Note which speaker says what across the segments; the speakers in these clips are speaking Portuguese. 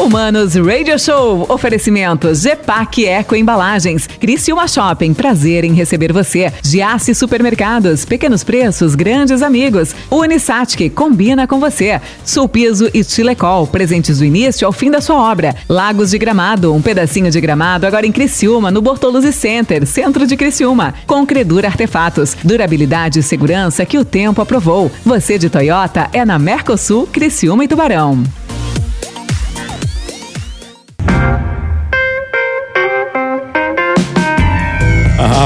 Speaker 1: Humanos Radio Show. Oferecimento Gepac Eco Embalagens. Criciúma Shopping. Prazer em receber você. Giasse Supermercados. Pequenos preços, grandes amigos. Unisatic. Combina com você. Sulpiso e Chilecol. Presentes do início ao fim da sua obra. Lagos de Gramado. Um pedacinho de gramado agora em Criciúma, no Bortoluzi Center, centro de Criciúma. Com Credura Artefatos. Durabilidade e segurança que o tempo aprovou. Você de Toyota é na Mercosul, Criciúma e Tubarão.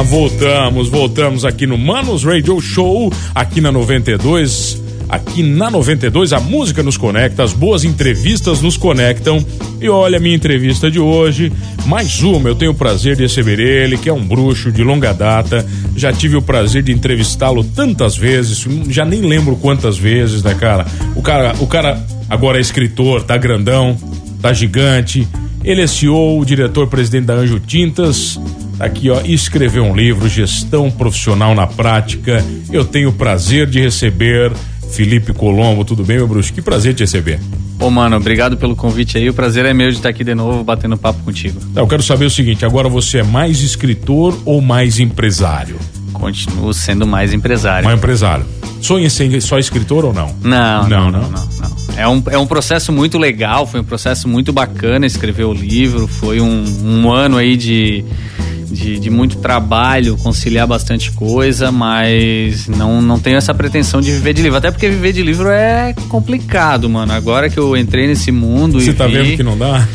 Speaker 2: Voltamos, voltamos aqui no Manos Radio Show, aqui na 92. Aqui na 92 a música nos conecta, as boas entrevistas nos conectam. E olha a minha entrevista de hoje, mais uma, eu tenho o prazer de receber ele, que é um bruxo de longa data. Já tive o prazer de entrevistá-lo tantas vezes, já nem lembro quantas vezes, né, cara? O cara, o cara agora é escritor, tá grandão, tá gigante. Ele é CEO, diretor-presidente da Anjo Tintas, aqui ó, escreveu um livro, Gestão Profissional na Prática. Eu tenho o prazer de receber Felipe Colombo. Tudo bem, meu bruxo? Que prazer te receber.
Speaker 3: Ô, mano, obrigado pelo convite aí. O prazer é meu de estar aqui de novo batendo papo contigo.
Speaker 2: Eu quero saber o seguinte: agora você é mais escritor ou mais empresário?
Speaker 3: Continuo sendo mais empresário.
Speaker 2: Mais empresário. Sonha em ser só escritor ou não?
Speaker 3: Não, não, não. não, não, não. É, um, é um processo muito legal, foi um processo muito bacana escrever o livro. Foi um, um ano aí de de, de, muito trabalho, conciliar bastante coisa, mas não, não tenho essa pretensão de viver de livro. Até porque viver de livro é complicado, mano. Agora que eu entrei nesse mundo
Speaker 2: Você tá vi, vendo que não dá?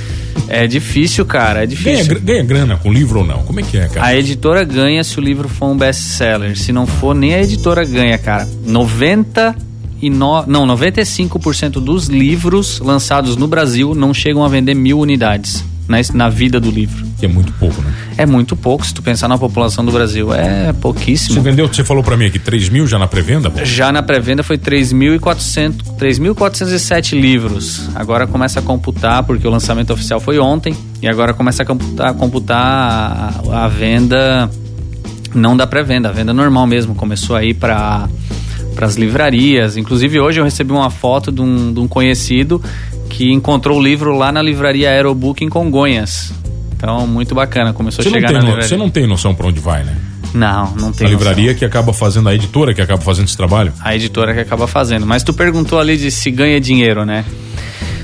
Speaker 3: É difícil, cara, é difícil.
Speaker 2: Ganha, ganha, grana com livro ou não? Como é que é, cara?
Speaker 3: A editora ganha se o livro for um best-seller. Se não for, nem a editora ganha, cara. 90 e no, não, 95% dos livros lançados no Brasil não chegam a vender mil unidades na, na vida do livro.
Speaker 2: Que é muito pouco, né?
Speaker 3: É muito pouco, se tu pensar na população do Brasil, é pouquíssimo.
Speaker 2: Você vendeu, você falou para mim aqui, 3 mil já na pré-venda?
Speaker 3: Já na pré-venda foi 3.400, 3.407 livros. Agora começa a computar, porque o lançamento oficial foi ontem, e agora começa a computar, computar a, a venda, não da pré-venda, a venda normal mesmo, começou aí para para as livrarias. Inclusive hoje eu recebi uma foto de um, de um conhecido que encontrou o livro lá na livraria Aerobook em Congonhas. Então, muito bacana. Começou você a chegar na livraria.
Speaker 2: Você não tem noção para onde vai, né?
Speaker 3: Não, não tem.
Speaker 2: A livraria noção. que acaba fazendo, a editora que acaba fazendo esse trabalho?
Speaker 3: A editora que acaba fazendo. Mas tu perguntou ali de se ganha dinheiro, né?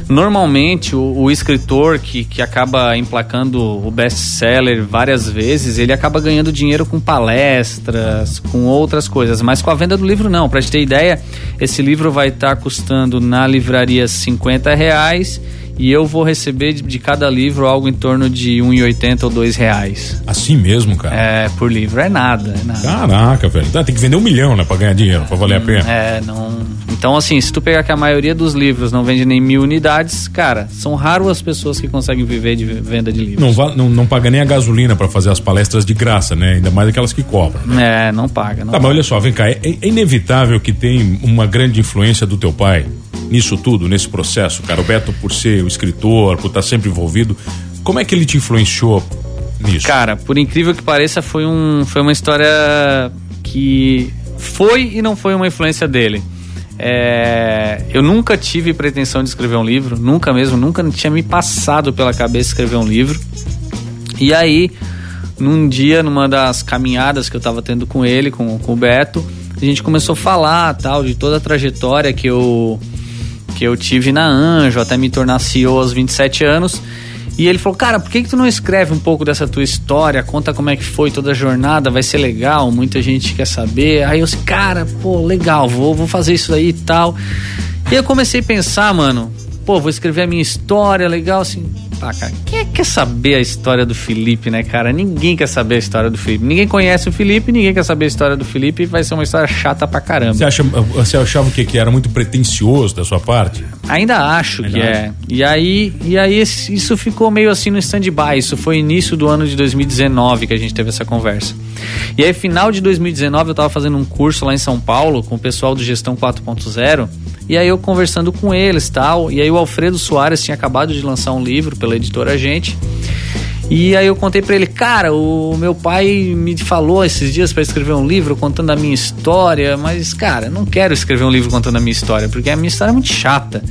Speaker 3: Normalmente, o, o, escritor que, que acaba emplacando o best-seller várias vezes, ele acaba ganhando dinheiro com palestras, com outras coisas. Mas com a venda do livro, não. Pra gente ter ideia, esse livro vai estar tá custando na livraria 50 reais e eu vou receber de, de cada livro algo em torno de R$ 1,80 ou R$ reais.
Speaker 2: Assim mesmo, cara?
Speaker 3: É, por livro é nada, é nada.
Speaker 2: Caraca, velho. Tem que vender um milhão, né, pra ganhar dinheiro, pra valer hum, a pena.
Speaker 3: É, não. Então, assim, se tu pegar que a maioria dos livros não vende nem mil unidades, cara, são raras as pessoas que conseguem viver de venda de livros.
Speaker 2: Não, não, não paga nem a gasolina para fazer as palestras de graça, né? Ainda mais aquelas que cobram.
Speaker 3: Né? É, não paga. Não
Speaker 2: tá,
Speaker 3: paga.
Speaker 2: mas olha só, vem cá, é, é inevitável que tem uma grande influência do teu pai nisso tudo, nesse processo, cara? O Beto, por ser o escritor, por estar sempre envolvido, como é que ele te influenciou nisso?
Speaker 3: Cara, por incrível que pareça, foi, um, foi uma história que foi e não foi uma influência dele. É, eu nunca tive pretensão de escrever um livro, nunca mesmo, nunca tinha me passado pela cabeça escrever um livro. E aí, num dia, numa das caminhadas que eu estava tendo com ele, com, com o Beto, a gente começou a falar tal de toda a trajetória que eu que eu tive na Anjo até me tornar CEO aos 27 anos. E ele falou, cara, por que, que tu não escreve um pouco dessa tua história? Conta como é que foi toda a jornada, vai ser legal, muita gente quer saber. Aí eu disse, cara, pô, legal, vou, vou fazer isso aí e tal. E eu comecei a pensar, mano, pô, vou escrever a minha história, legal, assim. Ah, cara, quem é que quer saber a história do Felipe, né, cara? Ninguém quer saber a história do Felipe. Ninguém conhece o Felipe, ninguém quer saber a história do Felipe e vai ser uma história chata pra caramba.
Speaker 2: Você, acha, você achava que, que era muito pretencioso da sua parte?
Speaker 3: Ainda acho Ainda que é. E aí, e aí isso ficou meio assim no stand-by. Isso foi início do ano de 2019 que a gente teve essa conversa. E aí, final de 2019, eu tava fazendo um curso lá em São Paulo com o pessoal do Gestão 4.0 e aí eu conversando com eles tal. E aí o Alfredo Soares tinha acabado de lançar um livro pela editora Gente. E aí eu contei para ele, cara, o meu pai me falou esses dias para escrever um livro contando a minha história, mas cara, não quero escrever um livro contando a minha história, porque a minha história é muito chata.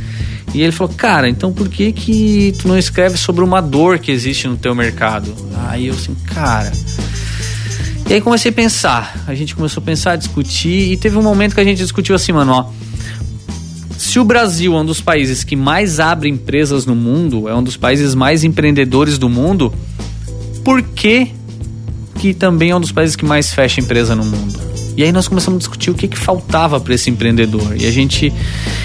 Speaker 3: E ele falou, cara, então por que que tu não escreve sobre uma dor que existe no teu mercado? Aí eu assim, cara. E aí comecei a pensar. A gente começou a pensar, discutir e teve um momento que a gente discutiu assim, mano, ó. Se o Brasil é um dos países que mais abre empresas no mundo, é um dos países mais empreendedores do mundo, por que que também é um dos países que mais fecha empresa no mundo? E aí nós começamos a discutir o que, que faltava para esse empreendedor. E a gente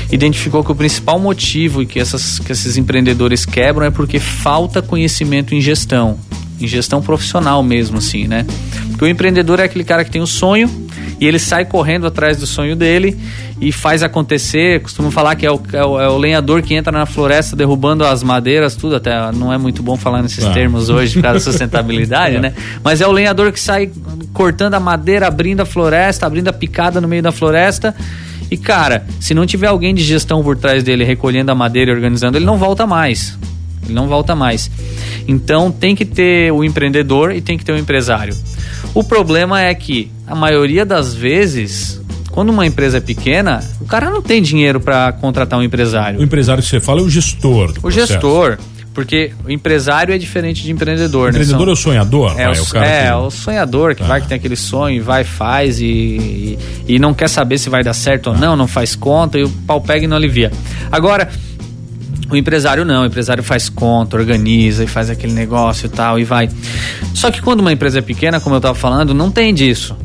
Speaker 3: identificou que o principal motivo que, essas, que esses empreendedores quebram é porque falta conhecimento em gestão. Em gestão profissional mesmo, assim, né? Porque o empreendedor é aquele cara que tem um sonho e ele sai correndo atrás do sonho dele e faz acontecer. Costumo falar que é o, é o, é o lenhador que entra na floresta derrubando as madeiras, tudo. Até não é muito bom falar nesses ah. termos hoje por causa da sustentabilidade, é. né? Mas é o lenhador que sai cortando a madeira, abrindo a floresta, abrindo a picada no meio da floresta. E cara, se não tiver alguém de gestão por trás dele recolhendo a madeira e organizando, ele não volta mais. Ele não volta mais. Então tem que ter o empreendedor e tem que ter o empresário. O problema é que a maioria das vezes quando uma empresa é pequena, o cara não tem dinheiro para contratar um empresário.
Speaker 2: O empresário que você fala é o gestor. o
Speaker 3: processo. gestor. Porque o empresário é diferente de empreendedor,
Speaker 2: o empreendedor né? é o sonhador,
Speaker 3: é, vai, o,
Speaker 2: o, cara
Speaker 3: é, que... o sonhador que ah. vai, que tem aquele sonho, vai, faz e, e, e, não quer saber se vai dar certo ah. ou não, não faz conta e o pau pega e não alivia. Agora, o empresário não, o empresário faz conta, organiza e faz aquele negócio e tal e vai. Só que quando uma empresa é pequena, como eu estava falando, não tem disso.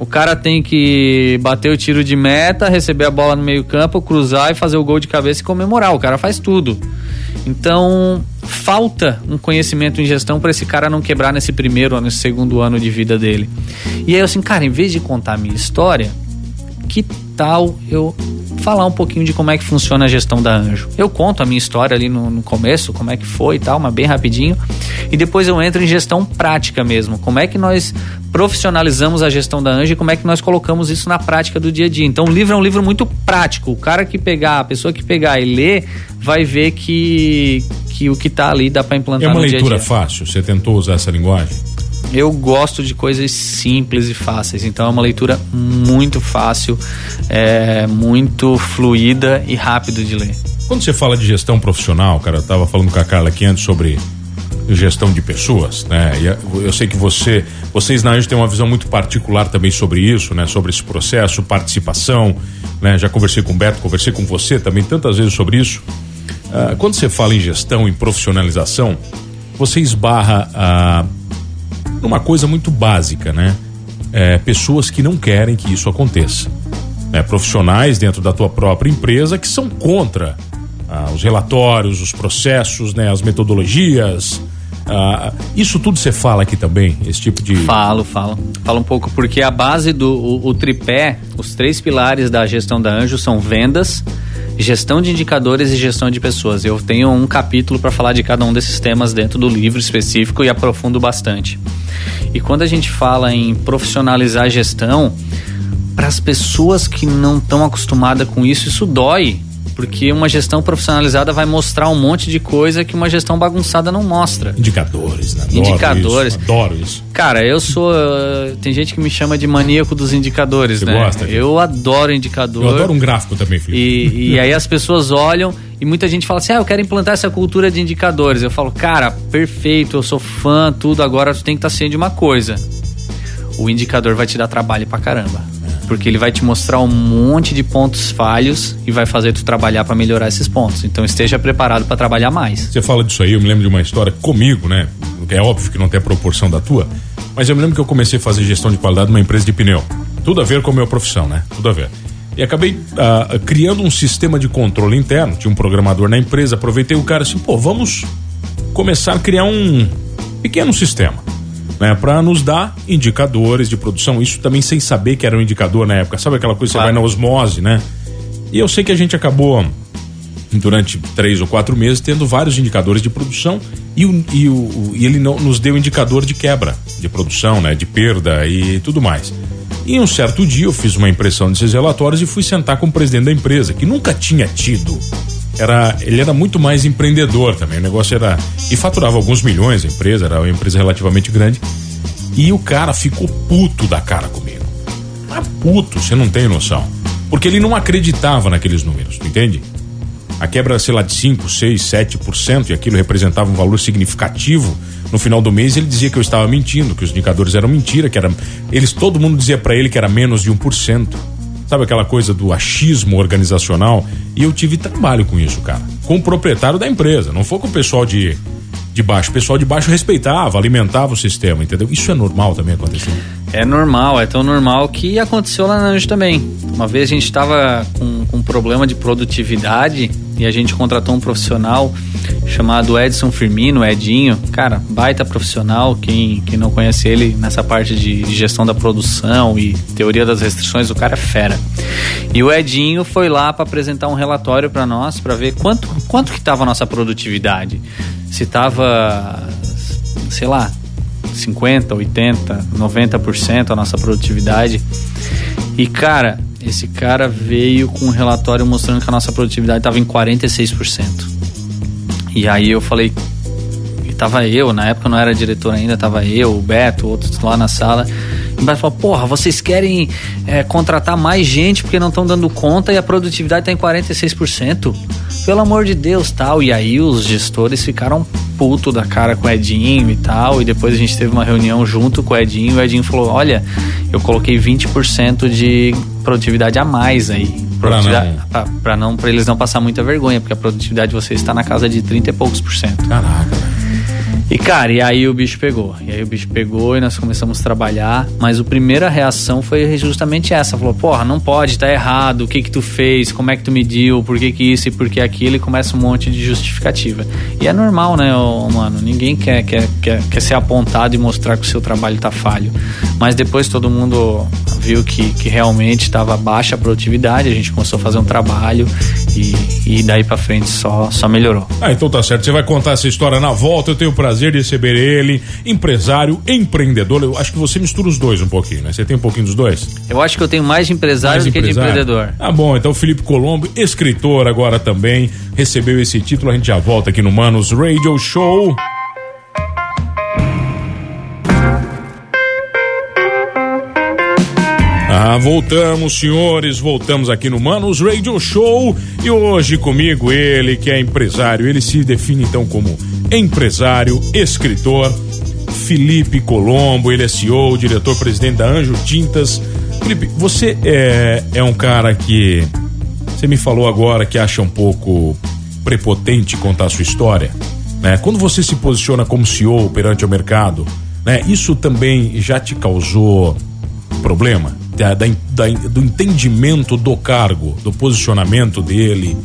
Speaker 3: O cara tem que bater o tiro de meta, receber a bola no meio-campo, cruzar e fazer o gol de cabeça e comemorar. O cara faz tudo. Então, falta um conhecimento em gestão para esse cara não quebrar nesse primeiro ou nesse segundo ano de vida dele. E aí, assim, cara, em vez de contar a minha história, que tal eu falar um pouquinho de como é que funciona a gestão da Anjo. Eu conto a minha história ali no, no, começo, como é que foi e tal, mas bem rapidinho. E depois eu entro em gestão prática mesmo. Como é que nós profissionalizamos a gestão da Anjo e como é que nós colocamos isso na prática do dia a dia. Então o livro é um livro muito prático. O cara que pegar, a pessoa que pegar e ler, vai ver que, que o que está ali dá para implantar no dia a dia.
Speaker 2: É uma leitura fácil? Você tentou usar essa linguagem?
Speaker 3: Eu gosto de coisas simples e fáceis, então é uma leitura muito fácil, é muito fluida e rápido de ler.
Speaker 2: Quando você fala de gestão profissional, cara, eu tava falando com a Carla aqui antes sobre gestão de pessoas, né? E eu sei que você, vocês na Anjo têm uma visão muito particular também sobre isso, né? Sobre esse processo, participação, né? Já conversei com o Beto, conversei com você também tantas vezes sobre isso. Uh, quando você fala em gestão, em profissionalização, você esbarra uh, numa coisa muito básica, né? É, pessoas que não querem que isso aconteça. Né? Profissionais dentro da tua própria empresa que são contra ah, os relatórios, os processos, né? as metodologias. Ah, isso tudo você fala aqui também, esse tipo de.
Speaker 3: Falo, falo. Falo um pouco, porque a base do o, o tripé, os três pilares da gestão da Anjo são vendas, gestão de indicadores e gestão de pessoas. Eu tenho um capítulo para falar de cada um desses temas dentro do livro específico e aprofundo bastante. E quando a gente fala em profissionalizar a gestão, para as pessoas que não estão acostumadas com isso, isso dói porque uma gestão profissionalizada vai mostrar um monte de coisa que uma gestão bagunçada não mostra.
Speaker 2: Indicadores, né?
Speaker 3: Adoro Indicadores.
Speaker 2: Isso, adoro isso.
Speaker 3: Cara, eu sou. Uh, tem gente que me chama de maníaco dos indicadores, Você né? Gosta, eu adoro indicador. Eu
Speaker 2: adoro um gráfico também, Felipe.
Speaker 3: E, e aí as pessoas olham e muita gente fala assim: ah, eu quero implantar essa cultura de indicadores. Eu falo, cara, perfeito, eu sou fã, tudo, agora tu tem que estar tá ciente de uma coisa. O indicador vai te dar trabalho pra caramba porque ele vai te mostrar um monte de pontos falhos e vai fazer tu trabalhar para melhorar esses pontos. Então esteja preparado para trabalhar mais.
Speaker 2: Você fala disso aí, eu me lembro de uma história comigo, né? É óbvio que não tem a proporção da tua, mas eu me lembro que eu comecei a fazer gestão de qualidade numa empresa de pneu. Tudo a ver com a minha profissão, né? Tudo a ver. E acabei uh, criando um sistema de controle interno. Tinha um programador na empresa, aproveitei o cara assim, pô, vamos começar a criar um pequeno sistema né, para nos dar indicadores de produção. Isso também sem saber que era um indicador na época. Sabe aquela coisa que claro. você vai na osmose, né? E eu sei que a gente acabou durante três ou quatro meses tendo vários indicadores de produção e, o, e, o, e ele não, nos deu indicador de quebra de produção, né, de perda e tudo mais. E um certo dia eu fiz uma impressão desses relatórios e fui sentar com o presidente da empresa, que nunca tinha tido. Era, ele era muito mais empreendedor também. O negócio era. E faturava alguns milhões a empresa, era uma empresa relativamente grande. E o cara ficou puto da cara comigo. Mas puto, você não tem noção. Porque ele não acreditava naqueles números, entende? a quebra, sei lá, de 5, 6, 7%, e aquilo representava um valor significativo no final do mês, ele dizia que eu estava mentindo, que os indicadores eram mentira, que era. Eles, todo mundo dizia para ele que era menos de 1%. Sabe aquela coisa do achismo organizacional? E eu tive trabalho com isso, cara. Com o proprietário da empresa. Não foi com o pessoal de, de baixo. O pessoal de baixo respeitava, alimentava o sistema, entendeu? Isso é normal também acontecer.
Speaker 3: É normal, é tão normal que aconteceu lá na Anjo também. Uma vez a gente estava com, com um problema de produtividade e a gente contratou um profissional chamado Edson Firmino, Edinho. Cara, baita profissional. Quem, quem não conhece ele nessa parte de, gestão da produção e teoria das restrições, o cara é fera. E o Edinho foi lá para apresentar um relatório para nós, para ver quanto, quanto que estava a nossa produtividade. Se estava, sei lá, 50, 80, 90% a nossa produtividade. E cara, esse cara veio com um relatório mostrando que a nossa produtividade estava em 46%. E aí eu falei, e tava eu, na época eu não era diretor ainda, tava eu, o Beto, outros lá na sala. E o Beto falou, porra, vocês querem é, contratar mais gente porque não estão dando conta e a produtividade está em 46%? Pelo amor de Deus, tal. E aí os gestores ficaram puto da cara com o Edinho e tal. E depois a gente teve uma reunião junto com o Edinho. E o Edinho falou: Olha, eu coloquei 20% de produtividade a mais aí. Produtividade, pra não. Pra, não, pra eles não passar muita vergonha, porque a produtividade de vocês está na casa de 30 e poucos por cento.
Speaker 2: Caraca, velho.
Speaker 3: Cara, e aí o bicho pegou. E aí o bicho pegou e nós começamos a trabalhar. Mas a primeira reação foi justamente essa. Falou, porra, não pode, tá errado. O que que tu fez? Como é que tu mediu? Por que que isso e por que aquilo? E começa um monte de justificativa. E é normal, né, mano? Ninguém quer, quer, quer, quer ser apontado e mostrar que o seu trabalho tá falho. Mas depois todo mundo viu que, que realmente estava baixa a produtividade. A gente começou a fazer um trabalho e, e daí para frente só, só melhorou.
Speaker 2: Ah, então tá certo. Você vai contar essa história na volta. Eu tenho o prazer de receber ele, empresário, empreendedor. Eu acho que você mistura os dois um pouquinho, né? Você tem um pouquinho dos dois?
Speaker 3: Eu acho que eu tenho mais de empresário mais do que empresário. de empreendedor.
Speaker 2: Ah, bom. Então, Felipe Colombo, escritor agora também, recebeu esse título. A gente já volta aqui no Manos Radio Show. Ah, voltamos, senhores, voltamos aqui no Manos Radio Show e hoje comigo ele que é empresário, ele se define então como empresário, escritor, Felipe Colombo, ele é CEO, diretor-presidente da Anjo Tintas. Felipe, você é, é um cara que você me falou agora que acha um pouco prepotente contar a sua história, né? Quando você se posiciona como CEO perante o mercado, né? Isso também já te causou problema? Da, da, do entendimento do cargo, do posicionamento dele?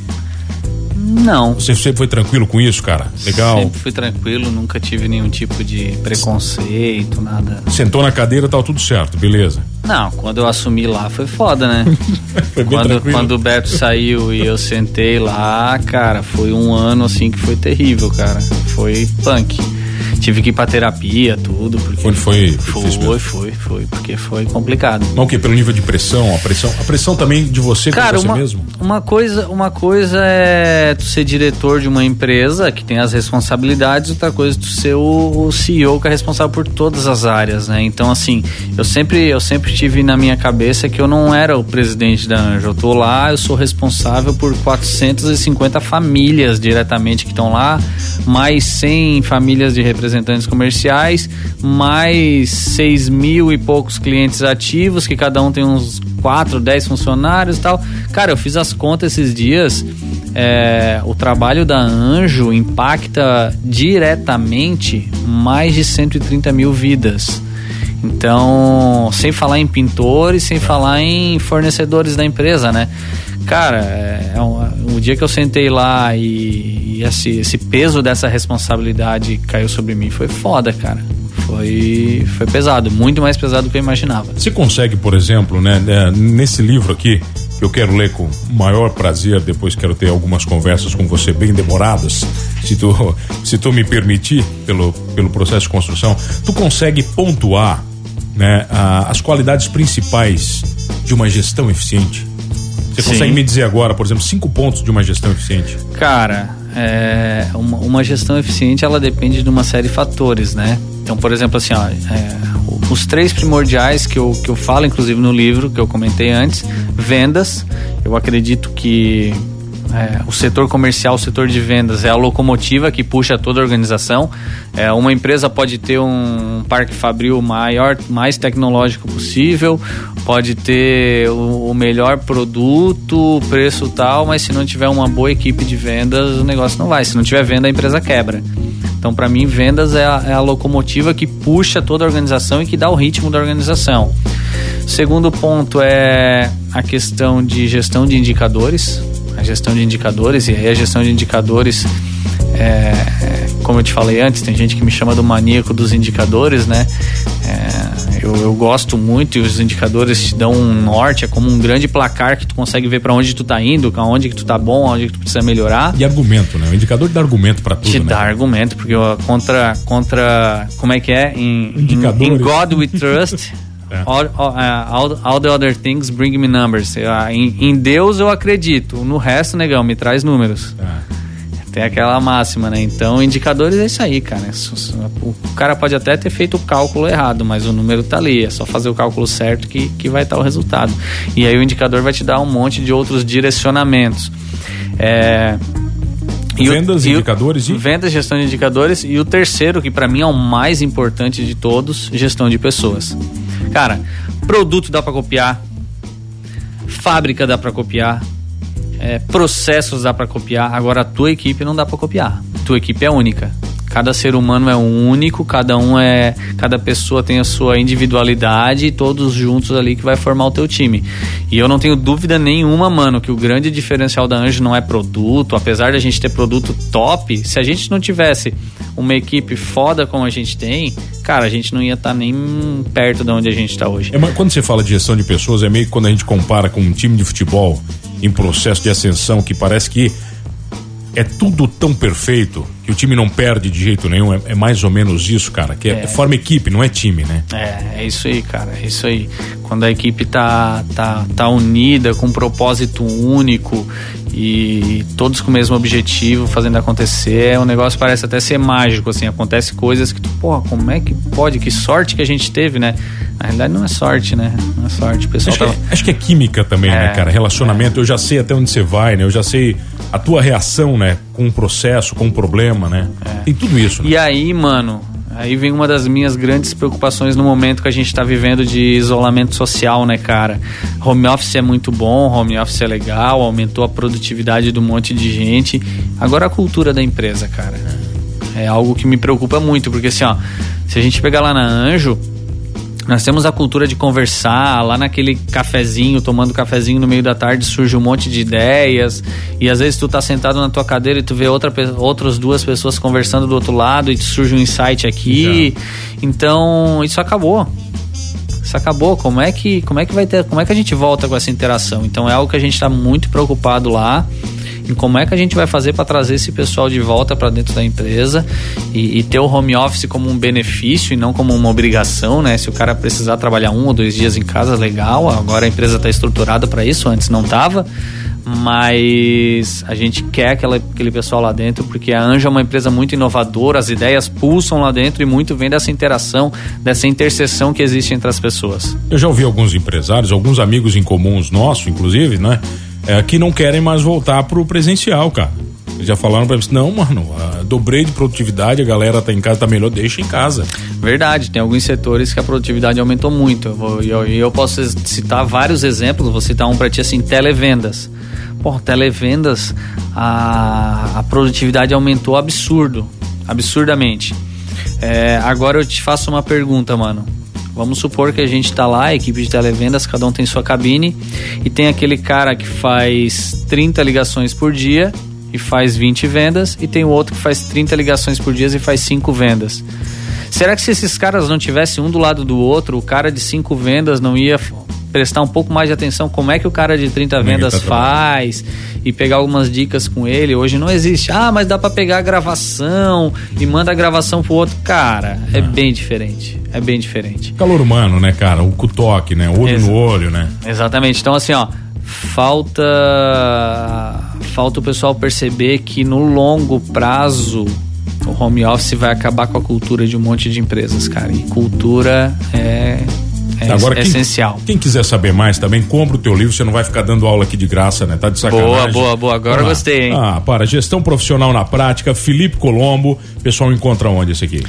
Speaker 3: Não.
Speaker 2: Você sempre foi tranquilo com isso, cara? Legal.
Speaker 3: Sempre fui tranquilo, nunca tive nenhum tipo de preconceito, nada.
Speaker 2: Sentou na cadeira, tal tudo certo, beleza?
Speaker 3: Não, quando eu assumi lá foi foda, né? foi bem quando, tranquilo. quando o Beto saiu e eu sentei lá, cara, foi um ano assim que foi terrível, cara. Foi punk tive que ir pra terapia, tudo. Porque
Speaker 2: foi, foi,
Speaker 3: foi, foi, foi, foi, porque foi complicado.
Speaker 2: Mas o que? Pelo nível de pressão, a pressão, a pressão também de você
Speaker 3: Cara,
Speaker 2: você
Speaker 3: uma,
Speaker 2: mesmo?
Speaker 3: Uma coisa, uma coisa é tu ser diretor de uma empresa que tem as responsabilidades, outra coisa é tu ser o, o CEO que é responsável por todas as áreas, né? Então, assim, eu sempre, eu sempre tive na minha cabeça que eu não era o presidente da Anjo. Eu tô lá, eu sou responsável por 450 famílias diretamente que estão lá, mais 100 famílias de representantes representantes comerciais, mais 6 mil e poucos clientes ativos, que cada um tem uns 4, 10 funcionários e tal. Cara, eu fiz as contas esses dias. É, o trabalho da Anjo impacta diretamente mais de 130 mil vidas. Então, sem falar em pintores, sem falar em fornecedores da empresa, né? Cara, é, é um, o dia que eu sentei lá e, e esse, esse peso dessa responsabilidade caiu sobre mim foi foda, cara foi, foi pesado, muito mais pesado do que eu imaginava.
Speaker 2: Você consegue, por exemplo, né, né, nesse livro aqui, que eu quero ler com maior prazer, depois quero ter algumas conversas com você bem demoradas, se tu, se tu me permitir, pelo, pelo processo de construção, tu consegue pontuar né, a, as qualidades principais de uma gestão eficiente? Você Sim. consegue me dizer agora, por exemplo, cinco pontos de uma gestão eficiente?
Speaker 3: Cara, é, uma, uma, gestão eficiente ela depende de uma série de fatores, né? Então, por exemplo, assim, ó, é, os três primordiais que eu, que eu falo, inclusive no livro que eu comentei antes, vendas. Eu acredito que é, o setor comercial, o setor de vendas é a locomotiva que puxa toda a organização. É, uma empresa pode ter um parque fabril maior, mais tecnológico possível, pode ter o, o melhor produto, preço tal, mas se não tiver uma boa equipe de vendas, o negócio não vai. Se não tiver venda, a empresa quebra. Então, para mim, vendas é a, é a, locomotiva que puxa toda a organização e que dá o ritmo da organização. Segundo ponto é a questão de gestão de indicadores a gestão de indicadores, e aí a gestão de indicadores, é, como eu te falei antes, tem gente que me chama do maníaco dos indicadores, né? É, eu, eu, gosto muito e os indicadores te dão um norte, é como um grande placar que tu consegue ver para onde tu tá indo, aonde que tu tá bom, aonde que tu precisa melhorar.
Speaker 2: E argumento, né? O indicador dá argumento para tudo,
Speaker 3: Te
Speaker 2: né?
Speaker 3: dá argumento, porque contra, contra, como é que é? Em, in God we trust... É. All, all, all, the other things bring me numbers. Uh, em, em, Deus eu acredito. No resto, negão, me traz números. É. Tem aquela máxima, né? Então, indicadores é isso aí, cara. O cara pode até ter feito o cálculo errado, mas o número tá ali. É só fazer o cálculo certo que, que vai estar o resultado. E aí o indicador vai te dar um monte de outros direcionamentos. É,
Speaker 2: vendas,
Speaker 3: o,
Speaker 2: indicadores
Speaker 3: e... Vendas, gestão de indicadores. E o terceiro, que para mim é o mais importante de todos, gestão de pessoas. Cara, produto dá para copiar, fábrica dá para copiar, é, processos dá para copiar. Agora a tua equipe não dá para copiar. Tua equipe é única. Cada ser humano é único, cada um é, cada pessoa tem a sua individualidade e todos juntos ali que vai formar o teu time. E eu não tenho dúvida nenhuma, mano, que o grande diferencial da Anjo não é produto, apesar de a gente ter produto top, se a gente não tivesse uma equipe foda como a gente tem, cara, a gente não ia estar tá nem perto de onde a gente está hoje.
Speaker 2: É, quando você fala de gestão de pessoas, é meio que quando a gente compara com um time de futebol em processo de ascensão que parece que é tudo tão perfeito que o time não perde de jeito nenhum. É, é mais ou menos isso, cara. Que é, é. forma equipe, não é time, né?
Speaker 3: É, é isso aí, cara. É isso aí. Quando a equipe tá, tá, tá unida, com um propósito único e todos com o mesmo objetivo, fazendo acontecer, o negócio parece até ser mágico, assim. Acontece coisas que tu, porra, como é que pode? Que sorte que a gente teve, né? Na realidade não é sorte, né? Não é sorte. O pessoal
Speaker 2: acho, que, é, acho que é química também, né, é, cara? Relacionamento, eu já sei até onde você vai, né? Eu já sei a tua reação, né? Com o processo, com o problema, né? É. Tem tudo isso. Né?
Speaker 3: E aí, mano, aí vem uma das minhas grandes preocupações no momento que a gente está vivendo de isolamento social, né, cara? Home office é muito bom, home office é legal, aumentou a produtividade de um monte de gente. Agora a cultura da empresa, cara. É algo que me preocupa muito, porque assim, ó, se a gente pegar lá na Anjo, nós temos a cultura de conversar, lá naquele cafezinho, tomando cafezinho no meio da tarde, surge um monte de ideias. E às vezes tu tá sentado na tua cadeira e tu vê outra, outras duas pessoas conversando do outro lado e surge um insight aqui. Já. Então, isso acabou. Isso acabou. Como é que, como é que vai ter, como é que a gente volta com essa interação? Então é algo que a gente está muito preocupado lá em como é que a gente vai fazer para trazer esse pessoal de volta para dentro da empresa e, e, ter o home office como um benefício e não como uma obrigação, né? Se o cara precisar trabalhar um ou dois dias em casa, legal. Agora a empresa está estruturada para isso, antes não estava mas a gente quer aquela, aquele pessoal lá dentro porque a Anja é uma empresa muito inovadora, as ideias pulsam lá dentro e muito vem dessa interação, dessa interseção que existe entre as pessoas.
Speaker 2: Eu já ouvi alguns empresários, alguns amigos em comuns nossos, inclusive, né? É, que não querem mais voltar pro presencial, cara. Já falaram pra mim, não, mano, dobrei de produtividade, a galera tá em casa, tá melhor, deixa em casa.
Speaker 3: Verdade, tem alguns setores que a produtividade aumentou muito. E eu, eu, eu, posso citar vários exemplos, vou citar um pra ti assim, televendas. Pô, televendas, a, a produtividade aumentou absurdo, absurdamente. É, agora eu te faço uma pergunta, mano. Vamos supor que a gente está lá, equipe de televendas, cada um tem sua cabine, e tem aquele cara que faz 30 ligações por dia e faz 20 vendas, e tem o outro que faz 30 ligações por dia e faz 5 vendas. Será que se esses caras não tivessem um do lado do outro, o cara de 5 vendas não ia prestar um pouco mais de atenção como é que o cara de 30 é vendas tá faz e pegar algumas dicas com ele. Hoje não existe. Ah, mas dá para pegar a gravação e manda a gravação pro outro. Cara, é ah. bem diferente. É bem diferente.
Speaker 2: Calor humano, né, cara? O cutoque, né? Olho Ex no olho, né?
Speaker 3: Exatamente. Então, assim, ó, falta falta o pessoal perceber que no longo prazo o home office vai acabar com a cultura de um monte de empresas, cara. E cultura é É
Speaker 2: Agora, quem,
Speaker 3: essencial.
Speaker 2: Quem quiser saber mais também, compra o teu livro, você não vai ficar dando aula aqui de graça, né? Tá de sacanagem.
Speaker 3: Boa, boa, boa. Agora
Speaker 2: lá.
Speaker 3: gostei, hein?
Speaker 2: Ah, para. Gestão profissional na prática, Felipe Colombo. Pessoal encontra onde esse aqui?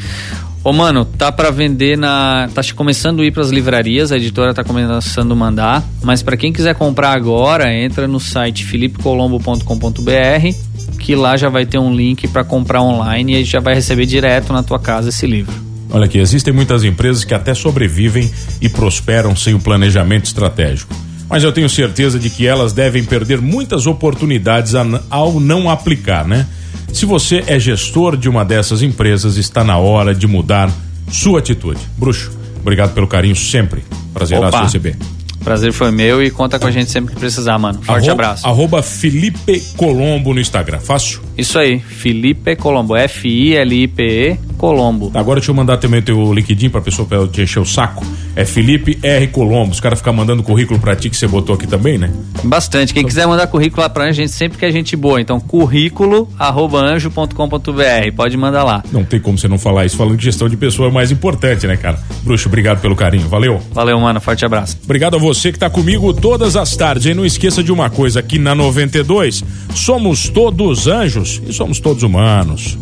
Speaker 3: Ô, mano, tá para vender na. Tá começando a ir pras livrarias, a editora tá começando a mandar. Mas para quem quiser comprar agora, entra no site filipecolombo.com.br, que lá já vai ter um link para comprar online e já vai receber direto na tua casa esse livro.
Speaker 2: Olha aqui, existem muitas empresas que até sobrevivem e prosperam sem o planejamento estratégico. Mas eu tenho certeza de que elas devem perder muitas oportunidades ao não aplicar, né? Se você é gestor de uma dessas empresas, está na hora de mudar sua atitude. Bruxo, obrigado pelo carinho sempre. Prazer
Speaker 3: Opa.
Speaker 2: receber.
Speaker 3: Prazer foi meu e conta com a gente sempre que precisar, mano. Forte
Speaker 2: Arro-
Speaker 3: abraço.
Speaker 2: Arroba Felipe Colombo no Instagram. Fácil?
Speaker 3: Isso aí, Felipe Colombo. F-I-L-I-P-E Colombo.
Speaker 2: Agora deixa eu mandar também o teu LinkedIn pra pessoa pra te encher o saco. É Felipe R. Colombo. Os caras ficam mandando currículo pra ti que você botou aqui também, né?
Speaker 3: Bastante. Quem quiser mandar currículo lá pra gente, sempre que é gente boa. Então, currículo arroba anjo.com.br. Pode mandar lá.
Speaker 2: Não tem como você não falar isso. Falando de gestão de pessoa é mais importante, né, cara? Bruxo, obrigado pelo carinho. Valeu.
Speaker 3: Valeu, mano. Forte abraço.
Speaker 2: Obrigado a você que tá comigo todas as tardes. E não esqueça de uma coisa: aqui na 92, somos todos anjos e somos todos humanos.